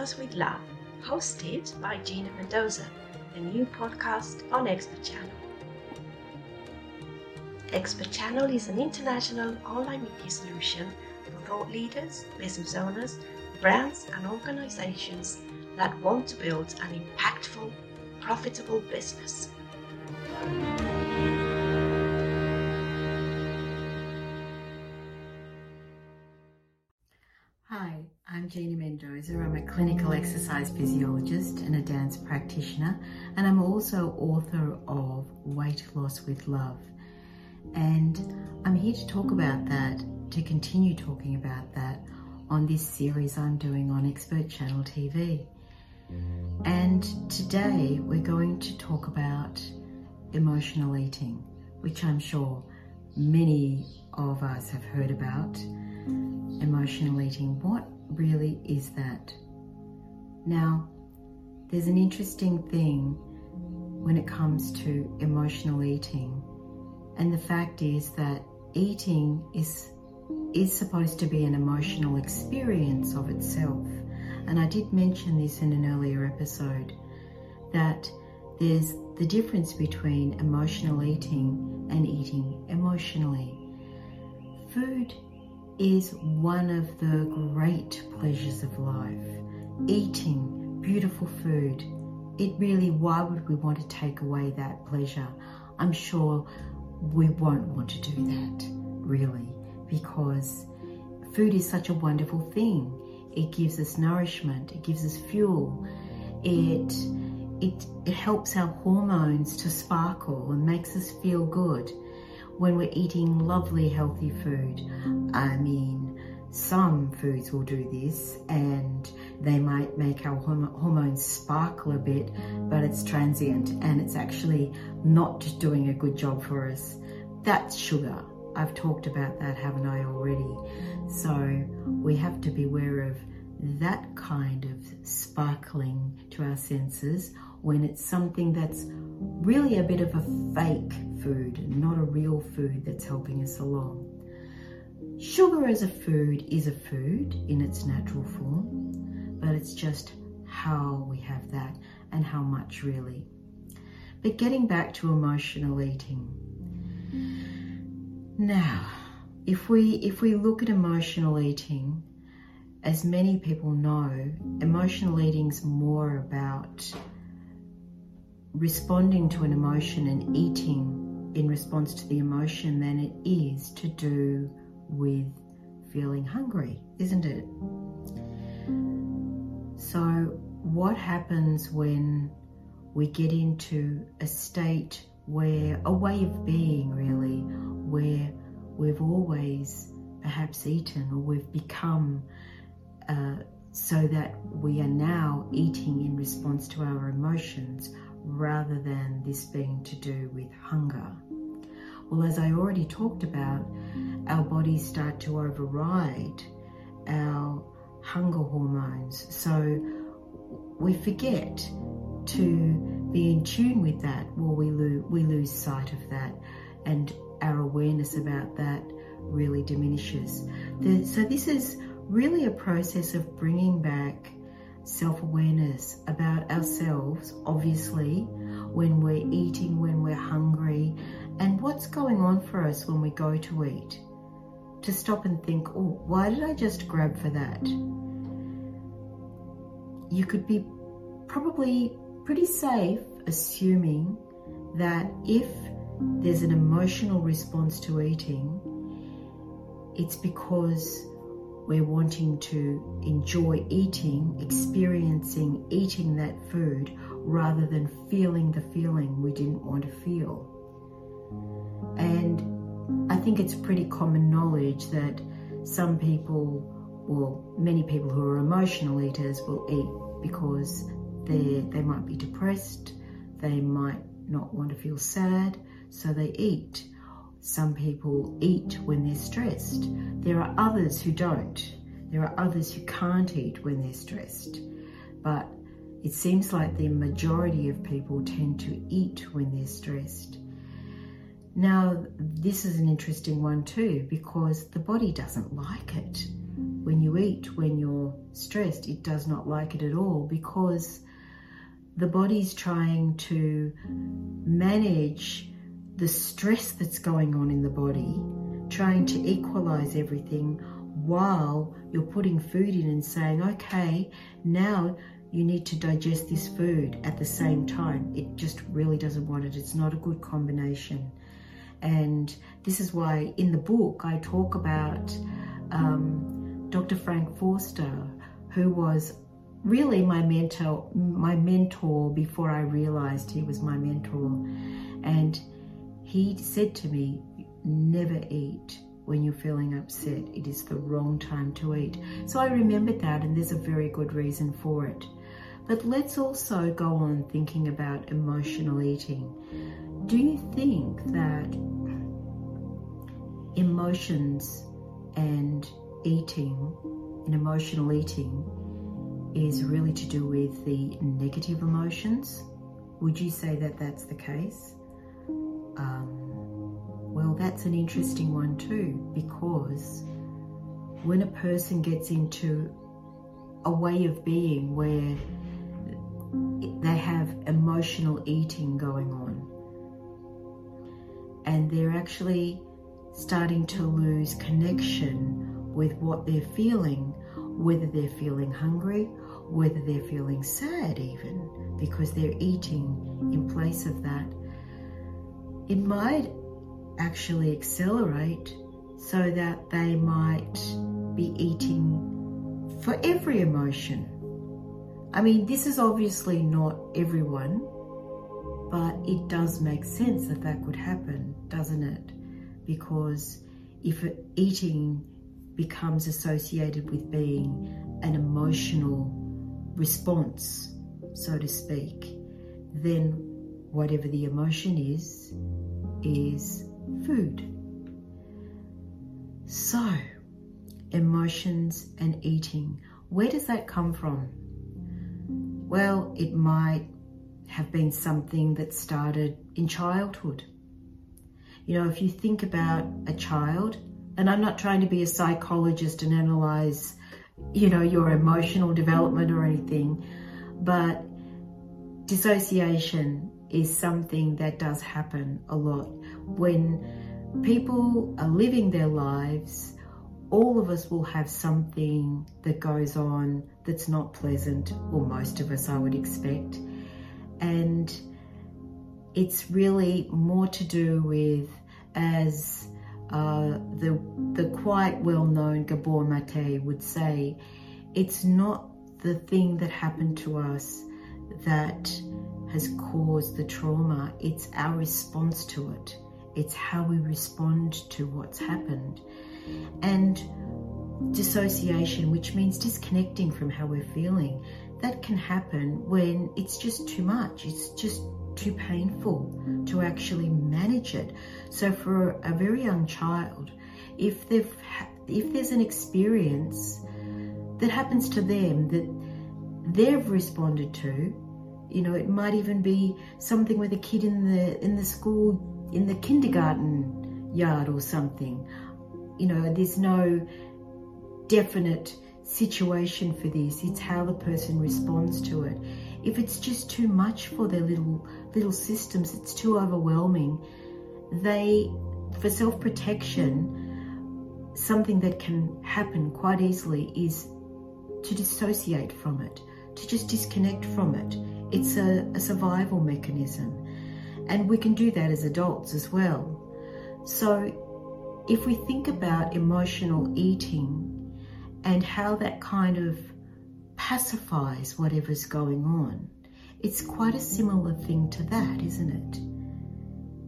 Loss with Love, hosted by Gina Mendoza, a new podcast on Expert Channel. Expert Channel is an international online media solution for thought leaders, business owners, brands, and organizations that want to build an impactful, profitable business. Gina Mendoza. I'm a clinical exercise physiologist and a dance practitioner, and I'm also author of Weight Loss with Love. And I'm here to talk about that, to continue talking about that on this series I'm doing on Expert Channel TV. And today we're going to talk about emotional eating, which I'm sure many of us have heard about. Emotional eating, what really is that? Now, there's an interesting thing when it comes to emotional eating, and the fact is that eating is is supposed to be an emotional experience of itself. And I did mention this in an earlier episode that there's the difference between emotional eating and eating emotionally. Food is one of the great pleasures of life. Eating beautiful food, it really, why would we want to take away that pleasure? I'm sure we won't want to do that, really because food is such a wonderful thing. It gives us nourishment, it gives us fuel, it, it, it helps our hormones to sparkle and makes us feel good when we're eating lovely, healthy food. I mean, some foods will do this and they might make our hormones sparkle a bit, but it's transient and it's actually not doing a good job for us. That's sugar. I've talked about that, haven't I, already? So we have to be aware of that kind of sparkling to our senses when it's something that's really a bit of a fake food, not a real food that's helping us along. Sugar as a food is a food in its natural form, but it's just how we have that and how much really. But getting back to emotional eating, now, if we if we look at emotional eating, as many people know, emotional eating is more about responding to an emotion and eating in response to the emotion than it is to do with feeling hungry, isn't it? So, what happens when we get into a state where a way of being really where we've always perhaps eaten or we've become uh, so that we are now eating in response to our emotions rather than this being to do with hunger. Well, as I already talked about, our bodies start to override our hunger hormones. So we forget to be in tune with that, or we, lo- we lose sight of that. And our awareness about that really diminishes. The, so, this is really a process of bringing back self awareness about ourselves, obviously, when we're eating, when we're hungry, and what's going on for us when we go to eat. To stop and think, oh, why did I just grab for that? You could be probably pretty safe assuming that if there's an emotional response to eating, it's because we're wanting to enjoy eating, experiencing eating that food rather than feeling the feeling we didn't want to feel. And I think it's pretty common knowledge that some people, or many people who are emotional eaters, will eat because they they might be depressed, they might not want to feel sad, so they eat. Some people eat when they're stressed. There are others who don't. There are others who can't eat when they're stressed. But it seems like the majority of people tend to eat when they're stressed. Now, this is an interesting one too because the body doesn't like it when you eat when you're stressed, it does not like it at all because the body's trying to manage the stress that's going on in the body, trying to equalize everything while you're putting food in and saying, okay, now you need to digest this food at the same time. It just really doesn't want it. It's not a good combination. And this is why in the book I talk about um, Dr. Frank Forster, who was really my mentor, my mentor before I realized he was my mentor. And he said to me, never eat when you're feeling upset. It is the wrong time to eat. So I remembered that and there's a very good reason for it. But let's also go on thinking about emotional eating. Do you think that emotions and eating and emotional eating is really to do with the negative emotions? Would you say that that's the case? Um, well, that's an interesting one too, because when a person gets into a way of being where they have emotional eating going on and they're actually starting to lose connection with what they're feeling, whether they're feeling hungry, whether they're feeling sad, even because they're eating in place of that. It might actually accelerate so that they might be eating for every emotion. I mean, this is obviously not everyone, but it does make sense that that could happen, doesn't it? because if eating becomes associated with being an emotional response, so to speak, then whatever the emotion is, is food. So, emotions and eating, where does that come from? Well, it might have been something that started in childhood. You know, if you think about a child, and I'm not trying to be a psychologist and analyze, you know, your emotional development or anything, but dissociation is something that does happen a lot. When people are living their lives, all of us will have something that goes on that's not pleasant, or most of us, I would expect. And it's really more to do with as uh, the, the quite well-known Gabor Mate would say, it's not the thing that happened to us that has caused the trauma, it's our response to it. It's how we respond to what's happened. And dissociation, which means disconnecting from how we're feeling, that can happen when it's just too much. It's just too painful to actually manage it. So for a very young child, if they've if there's an experience that happens to them that they've responded to, you know, it might even be something with a kid in the in the school in the kindergarten yard or something. You know, there's no definite situation for this. It's how the person responds to it. If it's just too much for their little little systems, it's too overwhelming. They, for self-protection, something that can happen quite easily is to dissociate from it, to just disconnect from it. It's a, a survival mechanism. And we can do that as adults as well. So if we think about emotional eating and how that kind of pacifies whatever's going on. It's quite a similar thing to that, isn't it?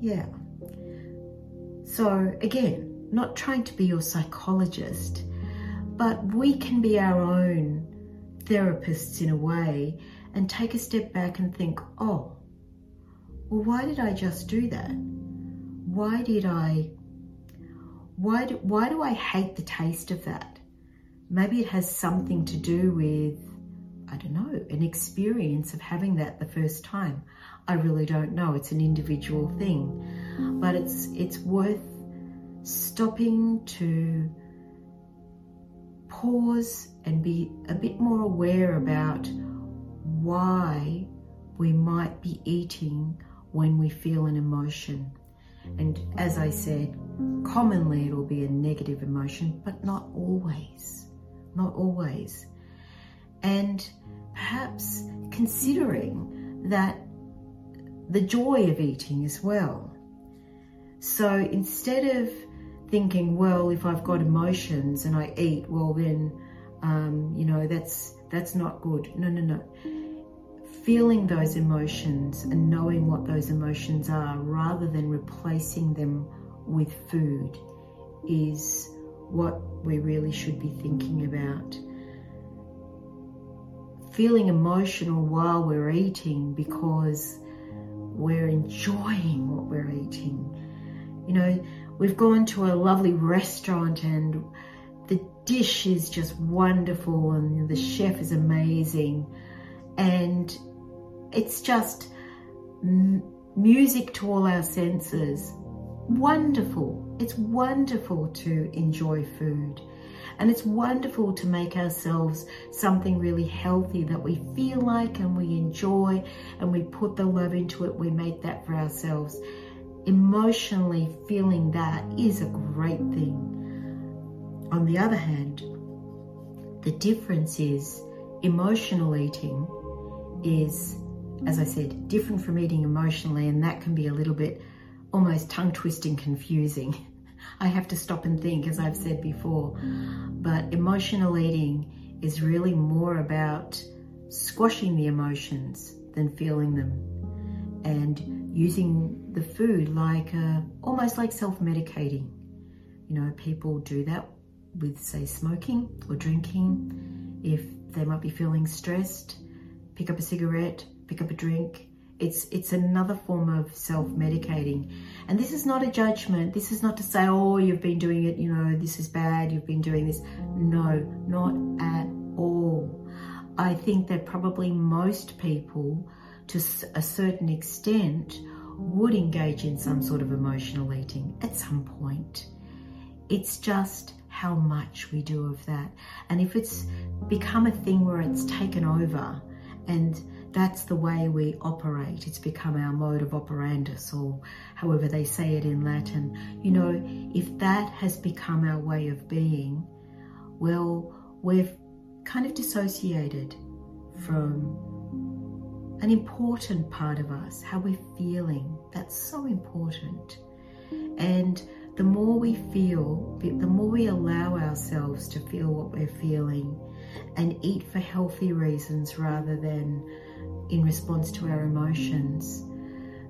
Yeah. So, again, not trying to be your psychologist, but we can be our own therapists in a way and take a step back and think, oh, well, why did I just do that? Why did I, why do, why do I hate the taste of that? Maybe it has something to do with, I don't know, an experience of having that the first time. I really don't know. It's an individual thing. But it's it's worth stopping to pause and be a bit more aware about why we might be eating when we feel an emotion. And as I said, commonly it will be a negative emotion, but not always. Not always. And perhaps considering that the joy of eating as well. So instead of thinking, well, if I've got emotions and I eat, well then, um, you know, that's that's not good. No, no, no. Feeling those emotions and knowing what those emotions are, rather than replacing them with food, is what we really should be thinking about. Feeling emotional while we're eating because we're enjoying what we're eating. You know, we've gone to a lovely restaurant and the dish is just wonderful and the chef is amazing and it's just m- music to all our senses. Wonderful. It's wonderful to enjoy food. And it's wonderful to make ourselves something really healthy that we feel like and we enjoy and we put the love into it. We make that for ourselves. Emotionally feeling that is a great thing. On the other hand, the difference is emotional eating is, as I said, different from eating emotionally, and that can be a little bit almost tongue twisting confusing. I have to stop and think, as I've said before. But emotional eating is really more about squashing the emotions than feeling them and using the food like a, almost like self medicating. You know, people do that with, say, smoking or drinking. If they might be feeling stressed, pick up a cigarette, pick up a drink, it's it's another form of self-medicating. And this is not a judgment. This is not to say, oh, you've been doing it, you know, this is bad, you've been doing this. No, not at all. I think that probably most people, to a certain extent, would engage in some sort of emotional eating at some point. It's just how much we do of that. And if it's become a thing where it's taken over and that's the way we operate. It's become our mode of operandus, or however they say it in Latin. You know, if that has become our way of being, well, we've kind of dissociated from an important part of us, how we're feeling. That's so important. And the more we feel, the more we allow ourselves to feel what we're feeling and eat for healthy reasons rather than in response to our emotions,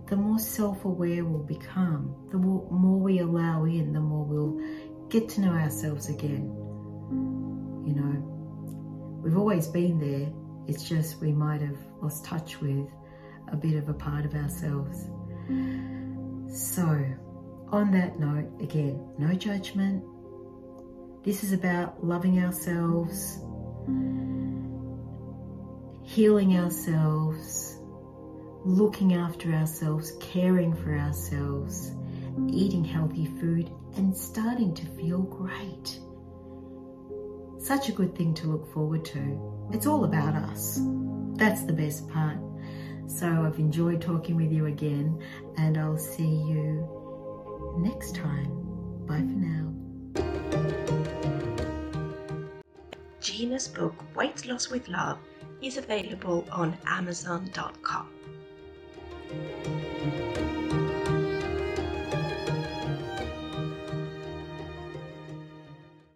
the more self aware we'll become. The more, more, we allow in, the more we'll get to know ourselves again. You know, we've always been there, it's just we might have lost touch with a bit of a part of ourselves. So, on that note, again, no judgment. This is about loving ourselves healing ourselves, looking after ourselves, caring for ourselves, eating healthy food, and starting to feel great. Such a good thing to look forward to. It's all about us. That's the best part. So I've enjoyed talking with you again, and I'll see you next time. Bye for now. Gina's book, Weight Loss with Love is available on Amazon.com.